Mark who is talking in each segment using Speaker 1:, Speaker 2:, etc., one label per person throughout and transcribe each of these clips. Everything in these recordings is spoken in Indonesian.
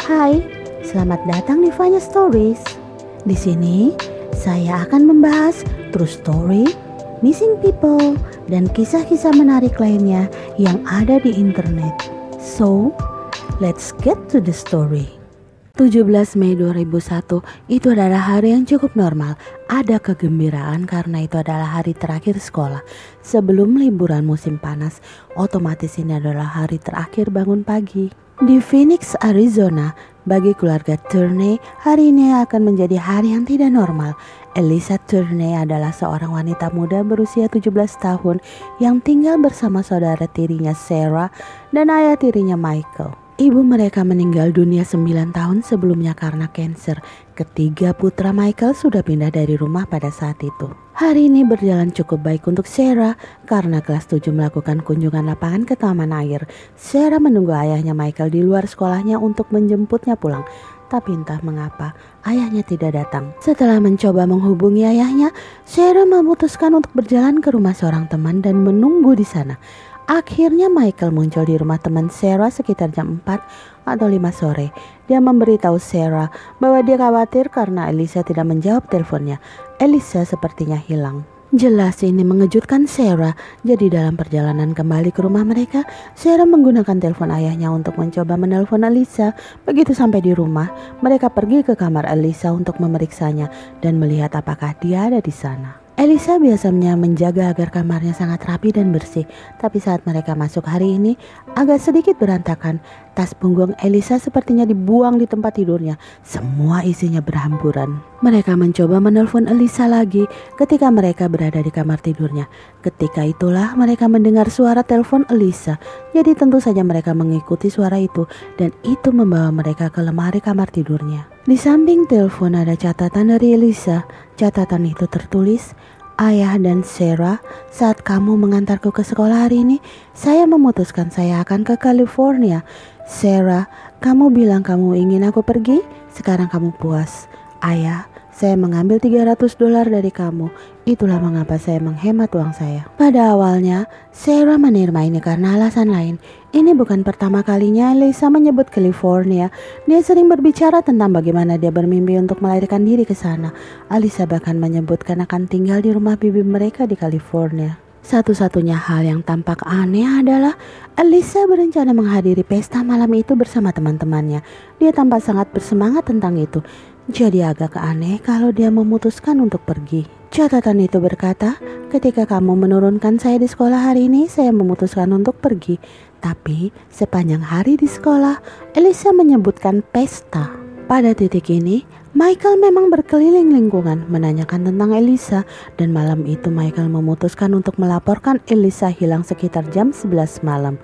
Speaker 1: Hai, selamat datang di Vanya Stories. Di sini saya akan membahas true story, missing people, dan kisah-kisah menarik lainnya yang ada di internet. So, let's get to the story. 17 Mei 2001 itu adalah hari yang cukup normal. Ada kegembiraan karena itu adalah hari terakhir sekolah. Sebelum liburan musim panas, otomatis ini adalah hari terakhir bangun pagi. Di Phoenix, Arizona, bagi keluarga Turney, hari ini akan menjadi hari yang tidak normal. Elisa Turney adalah seorang wanita muda berusia 17 tahun yang tinggal bersama saudara tirinya Sarah dan ayah tirinya Michael. Ibu mereka meninggal dunia 9 tahun sebelumnya karena kanker. Ketiga putra Michael sudah pindah dari rumah pada saat itu. Hari ini berjalan cukup baik untuk Sarah karena kelas 7 melakukan kunjungan lapangan ke taman air. Sarah menunggu ayahnya Michael di luar sekolahnya untuk menjemputnya pulang. Tapi entah mengapa ayahnya tidak datang. Setelah mencoba menghubungi ayahnya, Sarah memutuskan untuk berjalan ke rumah seorang teman dan menunggu di sana. Akhirnya Michael muncul di rumah teman Sarah sekitar jam 4 atau 5 sore. Dia memberitahu Sarah bahwa dia khawatir karena Elisa tidak menjawab teleponnya. Elisa sepertinya hilang. Jelas ini mengejutkan Sarah. Jadi dalam perjalanan kembali ke rumah mereka, Sarah menggunakan telepon ayahnya untuk mencoba menelpon Elisa. Begitu sampai di rumah, mereka pergi ke kamar Elisa untuk memeriksanya dan melihat apakah dia ada di sana. Elisa biasanya menjaga agar kamarnya sangat rapi dan bersih, tapi saat mereka masuk hari ini agak sedikit berantakan. Tas punggung Elisa sepertinya dibuang di tempat tidurnya. Semua isinya berhamburan. Mereka mencoba menelpon Elisa lagi ketika mereka berada di kamar tidurnya. Ketika itulah mereka mendengar suara telepon Elisa. Jadi tentu saja mereka mengikuti suara itu dan itu membawa mereka ke lemari kamar tidurnya. Di samping telepon ada catatan dari Elisa. Catatan itu tertulis, Ayah dan Sarah, saat kamu mengantarku ke sekolah hari ini, saya memutuskan saya akan ke California. Sarah, kamu bilang kamu ingin aku pergi, sekarang kamu puas. Ayah, saya mengambil 300 dolar dari kamu. Itulah mengapa saya menghemat uang saya. Pada awalnya, Sarah menerima ini karena alasan lain. Ini bukan pertama kalinya Lisa menyebut California. Dia sering berbicara tentang bagaimana dia bermimpi untuk melarikan diri ke sana. Alisa bahkan menyebutkan akan tinggal di rumah bibi mereka di California. Satu-satunya hal yang tampak aneh adalah Alisa berencana menghadiri pesta malam itu bersama teman-temannya. Dia tampak sangat bersemangat tentang itu. Jadi agak aneh kalau dia memutuskan untuk pergi. Catatan itu berkata, ketika kamu menurunkan saya di sekolah hari ini, saya memutuskan untuk pergi. Tapi sepanjang hari di sekolah, Elisa menyebutkan pesta. Pada titik ini, Michael memang berkeliling lingkungan menanyakan tentang Elisa dan malam itu Michael memutuskan untuk melaporkan Elisa hilang sekitar jam 11 malam.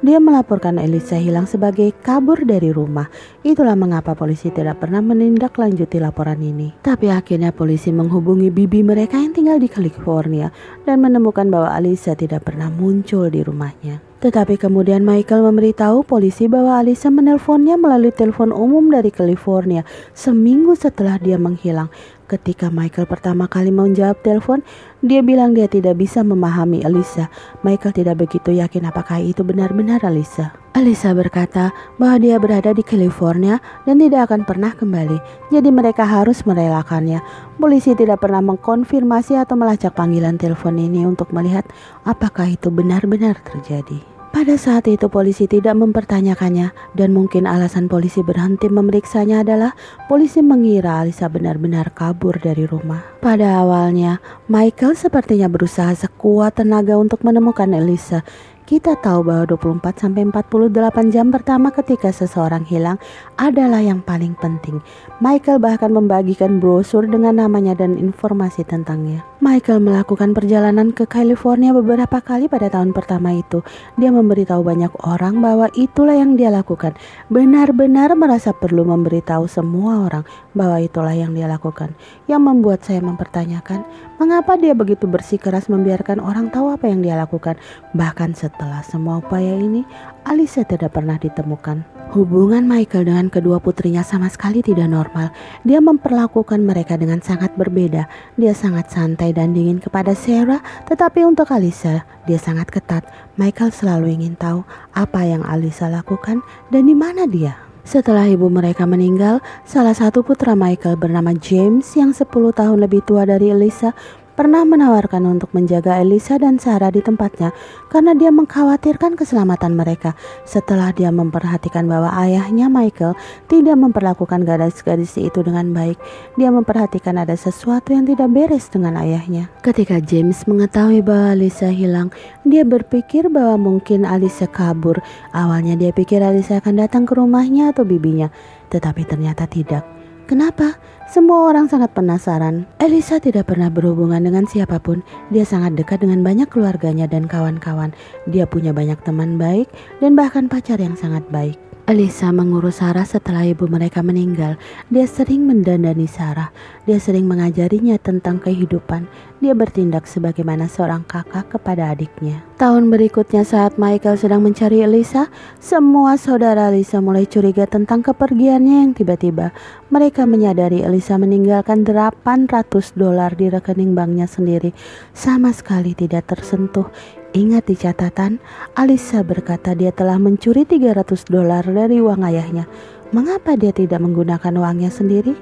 Speaker 1: Dia melaporkan Elisa hilang sebagai kabur dari rumah. Itulah mengapa polisi tidak pernah menindaklanjuti laporan ini. Tapi akhirnya polisi menghubungi bibi mereka yang tinggal di California dan menemukan bahwa Elisa tidak pernah muncul di rumahnya. Tetapi kemudian Michael memberitahu polisi bahwa Alisa menelponnya melalui telepon umum dari California seminggu setelah dia menghilang. Ketika Michael pertama kali menjawab telepon, dia bilang dia tidak bisa memahami Alisa. Michael tidak begitu yakin apakah itu benar-benar Alisa. Alisa berkata bahwa dia berada di California dan tidak akan pernah kembali, jadi mereka harus merelakannya. Polisi tidak pernah mengkonfirmasi atau melacak panggilan telepon ini untuk melihat apakah itu benar-benar terjadi. Pada saat itu polisi tidak mempertanyakannya dan mungkin alasan polisi berhenti memeriksanya adalah polisi mengira Alisa benar-benar kabur dari rumah. Pada awalnya, Michael sepertinya berusaha sekuat tenaga untuk menemukan Elisa kita tahu bahwa 24 sampai 48 jam pertama ketika seseorang hilang adalah yang paling penting. Michael bahkan membagikan brosur dengan namanya dan informasi tentangnya. Michael melakukan perjalanan ke California beberapa kali pada tahun pertama itu. Dia memberitahu banyak orang bahwa itulah yang dia lakukan. Benar-benar merasa perlu memberitahu semua orang bahwa itulah yang dia lakukan. Yang membuat saya mempertanyakan, mengapa dia begitu bersikeras membiarkan orang tahu apa yang dia lakukan. Bahkan setelah setelah semua upaya ini, Alisa tidak pernah ditemukan. Hubungan Michael dengan kedua putrinya sama sekali tidak normal. Dia memperlakukan mereka dengan sangat berbeda. Dia sangat santai dan dingin kepada Sarah, tetapi untuk Alisa, dia sangat ketat. Michael selalu ingin tahu apa yang Alisa lakukan dan di mana dia. Setelah ibu mereka meninggal, salah satu putra Michael bernama James yang 10 tahun lebih tua dari Elisa pernah menawarkan untuk menjaga Elisa dan Sarah di tempatnya karena dia mengkhawatirkan keselamatan mereka. Setelah dia memperhatikan bahwa ayahnya Michael tidak memperlakukan gadis-gadis itu dengan baik, dia memperhatikan ada sesuatu yang tidak beres dengan ayahnya. Ketika James mengetahui bahwa Elisa hilang, dia berpikir bahwa mungkin Elisa kabur. Awalnya dia pikir Elisa akan datang ke rumahnya atau bibinya, tetapi ternyata tidak. Kenapa? Semua orang sangat penasaran. Elisa tidak pernah berhubungan dengan siapa pun. Dia sangat dekat dengan banyak keluarganya dan kawan-kawan. Dia punya banyak teman baik dan bahkan pacar yang sangat baik. Elisa mengurus Sarah setelah ibu mereka meninggal. Dia sering mendandani Sarah. Dia sering mengajarinya tentang kehidupan. Dia bertindak sebagaimana seorang kakak kepada adiknya. Tahun berikutnya saat Michael sedang mencari Elisa, semua saudara Elisa mulai curiga tentang kepergiannya yang tiba-tiba. Mereka menyadari Elisa meninggalkan 800 dolar di rekening banknya sendiri. Sama sekali tidak tersentuh. Ingat di catatan, Alisa berkata dia telah mencuri 300 dolar dari uang ayahnya. Mengapa dia tidak menggunakan uangnya sendiri?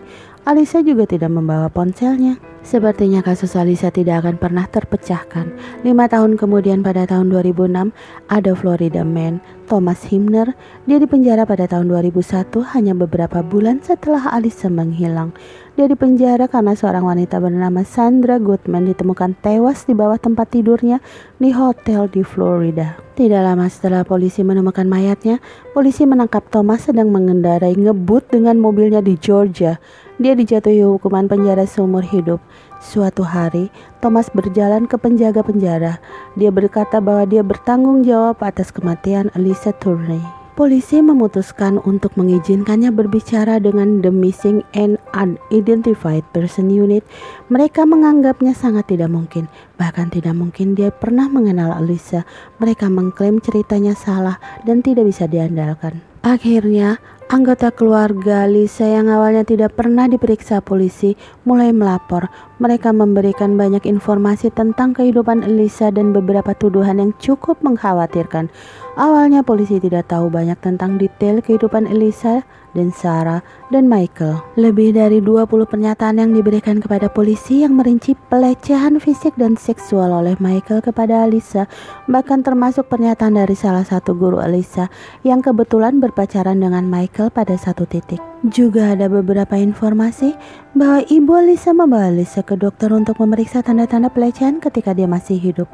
Speaker 1: Alisa juga tidak membawa ponselnya. Sepertinya kasus Alisa tidak akan pernah terpecahkan. Lima tahun kemudian pada tahun 2006, ada Florida man, Thomas Himner. Dia dipenjara pada tahun 2001 hanya beberapa bulan setelah Alisa menghilang. Dia dipenjara karena seorang wanita bernama Sandra Goodman ditemukan tewas di bawah tempat tidurnya di hotel di Florida. Tidak lama setelah polisi menemukan mayatnya, polisi menangkap Thomas sedang mengendarai ngebut dengan mobilnya di Georgia. Dia dijatuhi hukuman penjara seumur hidup. Suatu hari, Thomas berjalan ke penjaga penjara. Dia berkata bahwa dia bertanggung jawab atas kematian Elisa Turney polisi memutuskan untuk mengizinkannya berbicara dengan The Missing and Unidentified Person Unit. Mereka menganggapnya sangat tidak mungkin, bahkan tidak mungkin dia pernah mengenal Alisa. Mereka mengklaim ceritanya salah dan tidak bisa diandalkan. Akhirnya, Anggota keluarga Lisa yang awalnya tidak pernah diperiksa polisi mulai melapor. Mereka memberikan banyak informasi tentang kehidupan Elisa dan beberapa tuduhan yang cukup mengkhawatirkan. Awalnya polisi tidak tahu banyak tentang detail kehidupan Elisa dan Sarah dan Michael. Lebih dari 20 pernyataan yang diberikan kepada polisi yang merinci pelecehan fisik dan seksual oleh Michael kepada Alisa, bahkan termasuk pernyataan dari salah satu guru Alisa yang kebetulan berpacaran dengan Michael pada satu titik. Juga ada beberapa informasi bahwa ibu Alisa membawa Alisa ke dokter untuk memeriksa tanda-tanda pelecehan ketika dia masih hidup.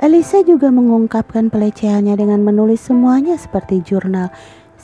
Speaker 1: Alisa juga mengungkapkan pelecehannya dengan menulis semuanya seperti jurnal.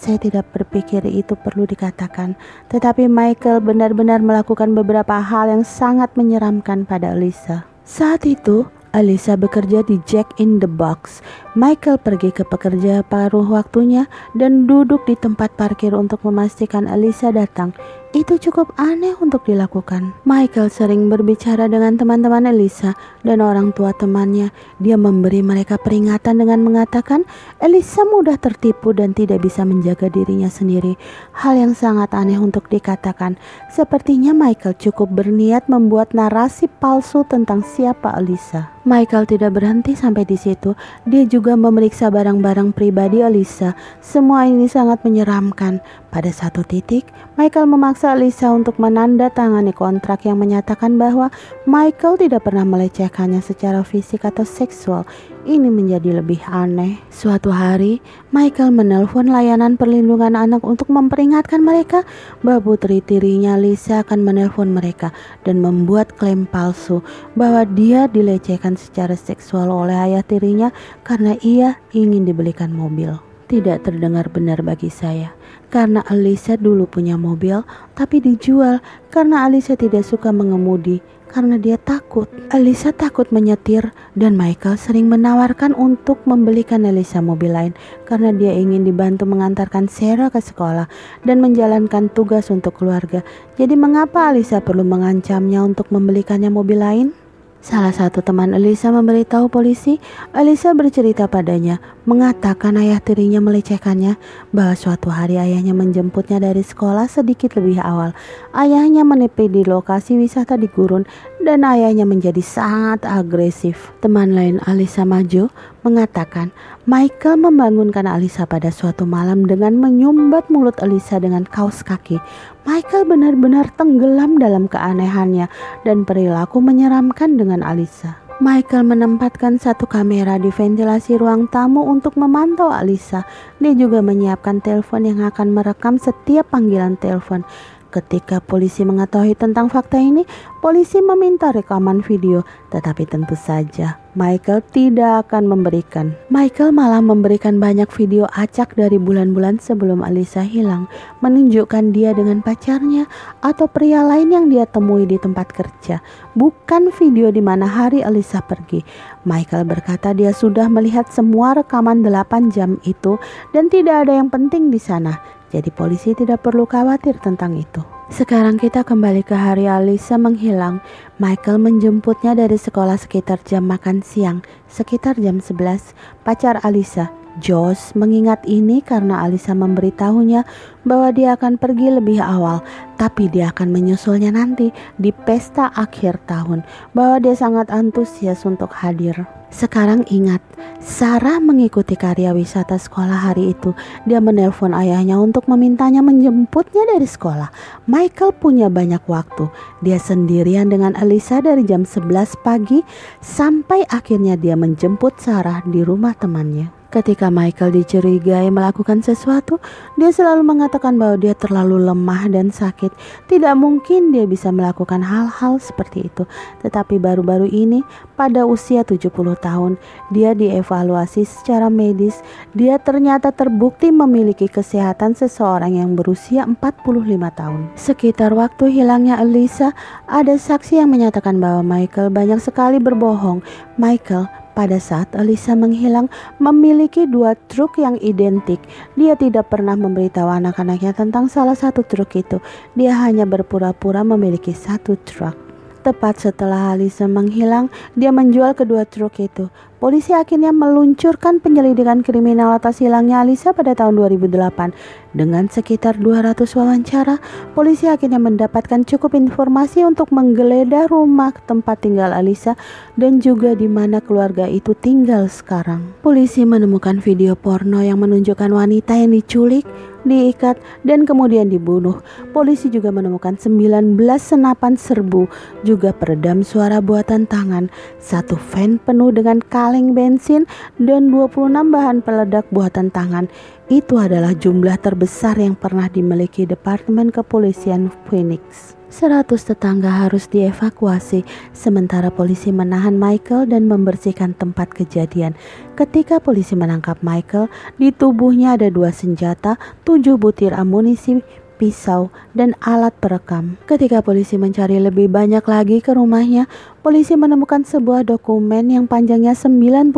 Speaker 1: Saya tidak berpikir itu perlu dikatakan, tetapi Michael benar-benar melakukan beberapa hal yang sangat menyeramkan pada Alisa. Saat itu, Alisa bekerja di Jack in the Box. Michael pergi ke pekerja paruh waktunya dan duduk di tempat parkir untuk memastikan Alisa datang. Itu cukup aneh untuk dilakukan. Michael sering berbicara dengan teman-teman Elisa dan orang tua temannya. Dia memberi mereka peringatan dengan mengatakan Elisa mudah tertipu dan tidak bisa menjaga dirinya sendiri. Hal yang sangat aneh untuk dikatakan. Sepertinya Michael cukup berniat membuat narasi palsu tentang siapa Elisa. Michael tidak berhenti sampai di situ. Dia juga memeriksa barang-barang pribadi Elisa. Semua ini sangat menyeramkan. Pada satu titik, Michael memaksa Lisa untuk menandatangani kontrak yang menyatakan bahwa Michael tidak pernah melecehkannya secara fisik atau seksual. Ini menjadi lebih aneh. Suatu hari, Michael menelpon layanan perlindungan anak untuk memperingatkan mereka bahwa putri tirinya Lisa akan menelpon mereka dan membuat klaim palsu bahwa dia dilecehkan secara seksual oleh ayah tirinya karena ia ingin dibelikan mobil. Tidak terdengar benar bagi saya karena Alisa dulu punya mobil tapi dijual karena Alisa tidak suka mengemudi karena dia takut. Alisa takut menyetir dan Michael sering menawarkan untuk membelikan Alisa mobil lain karena dia ingin dibantu mengantarkan Sarah ke sekolah dan menjalankan tugas untuk keluarga. Jadi mengapa Alisa perlu mengancamnya untuk membelikannya mobil lain? Salah satu teman Elisa memberitahu polisi, Elisa bercerita padanya, mengatakan ayah tirinya melecehkannya, bahwa suatu hari ayahnya menjemputnya dari sekolah sedikit lebih awal. Ayahnya menepi di lokasi wisata di gurun dan ayahnya menjadi sangat agresif. Teman lain Alisa Majo mengatakan Michael membangunkan Alisa pada suatu malam dengan menyumbat mulut Alisa dengan kaos kaki. Michael benar-benar tenggelam dalam keanehannya dan perilaku menyeramkan dengan Alisa. Michael menempatkan satu kamera di ventilasi ruang tamu untuk memantau Alisa. Dia juga menyiapkan telepon yang akan merekam setiap panggilan telepon. Ketika polisi mengetahui tentang fakta ini, polisi meminta rekaman video, tetapi tentu saja Michael tidak akan memberikan. Michael malah memberikan banyak video acak dari bulan-bulan sebelum Alisa hilang, menunjukkan dia dengan pacarnya atau pria lain yang dia temui di tempat kerja, bukan video di mana hari Alisa pergi. Michael berkata dia sudah melihat semua rekaman 8 jam itu dan tidak ada yang penting di sana. Jadi polisi tidak perlu khawatir tentang itu. Sekarang kita kembali ke hari Alisa menghilang. Michael menjemputnya dari sekolah sekitar jam makan siang, sekitar jam 11. Pacar Alisa, Josh mengingat ini karena Alisa memberitahunya bahwa dia akan pergi lebih awal, tapi dia akan menyusulnya nanti di pesta akhir tahun, bahwa dia sangat antusias untuk hadir. Sekarang ingat, Sarah mengikuti karya wisata sekolah hari itu. Dia menelpon ayahnya untuk memintanya menjemputnya dari sekolah. Michael punya banyak waktu. Dia sendirian dengan Alisa dari jam 11 pagi sampai akhirnya dia menjemput Sarah di rumah temannya. Ketika Michael dicurigai melakukan sesuatu, dia selalu mengatakan bahwa dia terlalu lemah dan sakit. Tidak mungkin dia bisa melakukan hal-hal seperti itu. Tetapi baru-baru ini, pada usia 70 tahun, dia dievaluasi secara medis. Dia ternyata terbukti memiliki kesehatan seseorang yang berusia 45 tahun. Sekitar waktu hilangnya Elisa, ada saksi yang menyatakan bahwa Michael banyak sekali berbohong. Michael pada saat Elisa menghilang, memiliki dua truk yang identik. Dia tidak pernah memberitahu anak-anaknya tentang salah satu truk itu. Dia hanya berpura-pura memiliki satu truk. Tepat setelah Alisa menghilang, dia menjual kedua truk itu. Polisi akhirnya meluncurkan penyelidikan kriminal atas hilangnya Alisa pada tahun 2008. Dengan sekitar 200 wawancara, polisi akhirnya mendapatkan cukup informasi untuk menggeledah rumah tempat tinggal Alisa dan juga di mana keluarga itu tinggal sekarang. Polisi menemukan video porno yang menunjukkan wanita yang diculik, diikat, dan kemudian dibunuh. Polisi juga menemukan 19 senapan serbu, juga peredam suara buatan tangan, satu van penuh dengan kaleng bensin, dan 26 bahan peledak buatan tangan. Itu adalah jumlah terbesar yang pernah dimiliki Departemen Kepolisian Phoenix. Seratus tetangga harus dievakuasi, sementara polisi menahan Michael dan membersihkan tempat kejadian. Ketika polisi menangkap Michael, di tubuhnya ada dua senjata, tujuh butir amunisi pisau, dan alat perekam. Ketika polisi mencari lebih banyak lagi ke rumahnya, polisi menemukan sebuah dokumen yang panjangnya 98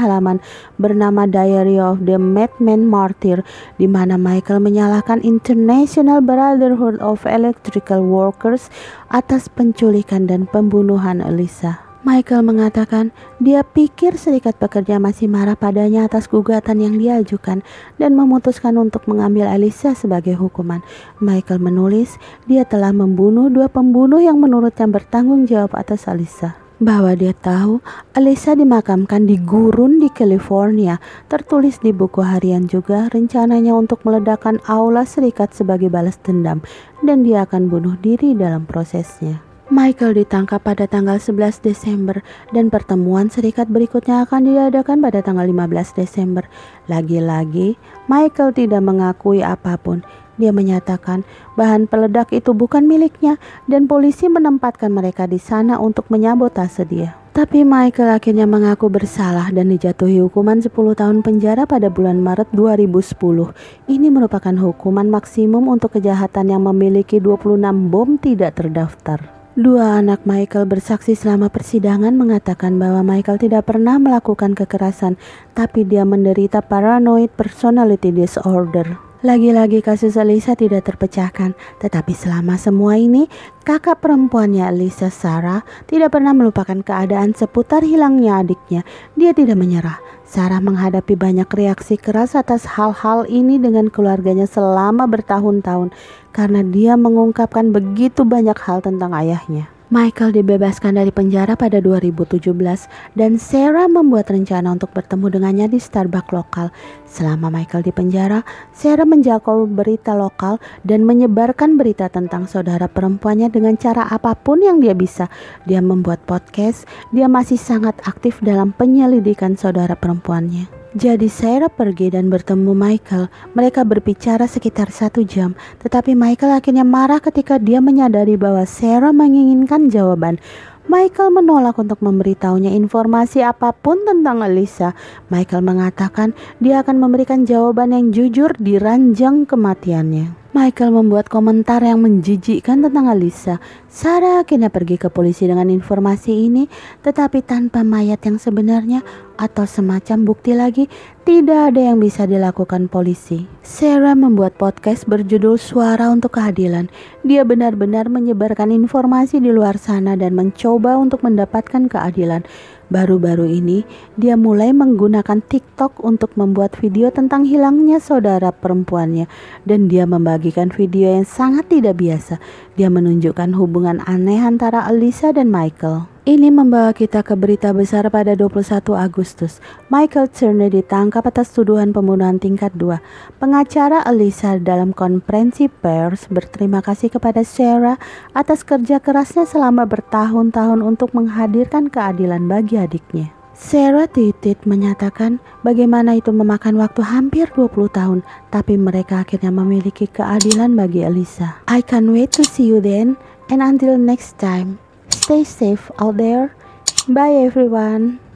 Speaker 1: halaman bernama Diary of the Madman Martyr di mana Michael menyalahkan International Brotherhood of Electrical Workers atas penculikan dan pembunuhan Elisa. Michael mengatakan dia pikir serikat pekerja masih marah padanya atas gugatan yang diajukan dan memutuskan untuk mengambil Alisa sebagai hukuman. Michael menulis dia telah membunuh dua pembunuh yang menurutnya bertanggung jawab atas Alisa bahwa dia tahu Alisa dimakamkan di gurun di California. Tertulis di buku harian juga rencananya untuk meledakkan aula serikat sebagai balas dendam dan dia akan bunuh diri dalam prosesnya. Michael ditangkap pada tanggal 11 Desember dan pertemuan serikat berikutnya akan diadakan pada tanggal 15 Desember. Lagi-lagi, Michael tidak mengakui apa pun. Dia menyatakan bahan peledak itu bukan miliknya dan polisi menempatkan mereka di sana untuk menyabotase dia. Tapi Michael akhirnya mengaku bersalah dan dijatuhi hukuman 10 tahun penjara pada bulan Maret 2010. Ini merupakan hukuman maksimum untuk kejahatan yang memiliki 26 bom tidak terdaftar. Dua anak Michael bersaksi selama persidangan mengatakan bahwa Michael tidak pernah melakukan kekerasan, tapi dia menderita paranoid personality disorder. Lagi-lagi kasus Elisa tidak terpecahkan, tetapi selama semua ini, kakak perempuannya Elisa Sarah tidak pernah melupakan keadaan seputar hilangnya adiknya. Dia tidak menyerah. Sarah menghadapi banyak reaksi keras atas hal-hal ini dengan keluarganya selama bertahun-tahun karena dia mengungkapkan begitu banyak hal tentang ayahnya. Michael dibebaskan dari penjara pada 2017 dan Sarah membuat rencana untuk bertemu dengannya di Starbucks lokal. Selama Michael di penjara, Sarah menjangkau berita lokal dan menyebarkan berita tentang saudara perempuannya dengan cara apa pun yang dia bisa. Dia membuat podcast, dia masih sangat aktif dalam penyelidikan saudara perempuannya. Jadi Sarah pergi dan bertemu Michael. Mereka berbicara sekitar satu jam, tetapi Michael akhirnya marah ketika dia menyadari bahwa Sarah menginginkan jawaban. Michael menolak untuk memberitahunya informasi apa pun tentang Elisa. Michael mengatakan dia akan memberikan jawaban yang jujur di ranjang kematiannya. Michael membuat komentar yang menjijikkan tentang Alisa. Sarah akhirnya pergi ke polisi dengan informasi ini, tetapi tanpa mayat yang sebenarnya atau semacam bukti lagi, tidak ada yang bisa dilakukan polisi. Sarah membuat podcast berjudul Suara untuk Keadilan. Dia benar-benar menyebarkan informasi di luar sana dan mencoba untuk mendapatkan keadilan. Baru-baru ini, dia mulai menggunakan TikTok untuk membuat video tentang hilangnya saudara perempuannya, dan dia membagikan video yang sangat tidak biasa. Dia menunjukkan hubungan aneh antara Alisa dan Michael. Ini membawa kita ke berita besar pada 21 Agustus. Michael Turner ditangkap atas tuduhan pembunuhan tingkat 2. Pengacara Elisa dalam konferensi pers berterima kasih kepada Sarah atas kerja kerasnya selama bertahun-tahun untuk menghadirkan keadilan bagi adiknya. Sarah Titit menyatakan bagaimana itu memakan waktu hampir 20 tahun, tapi mereka akhirnya memiliki keadilan bagi Elisa. I can't wait to see you then, and until next time. Stay safe out there. Bye everyone.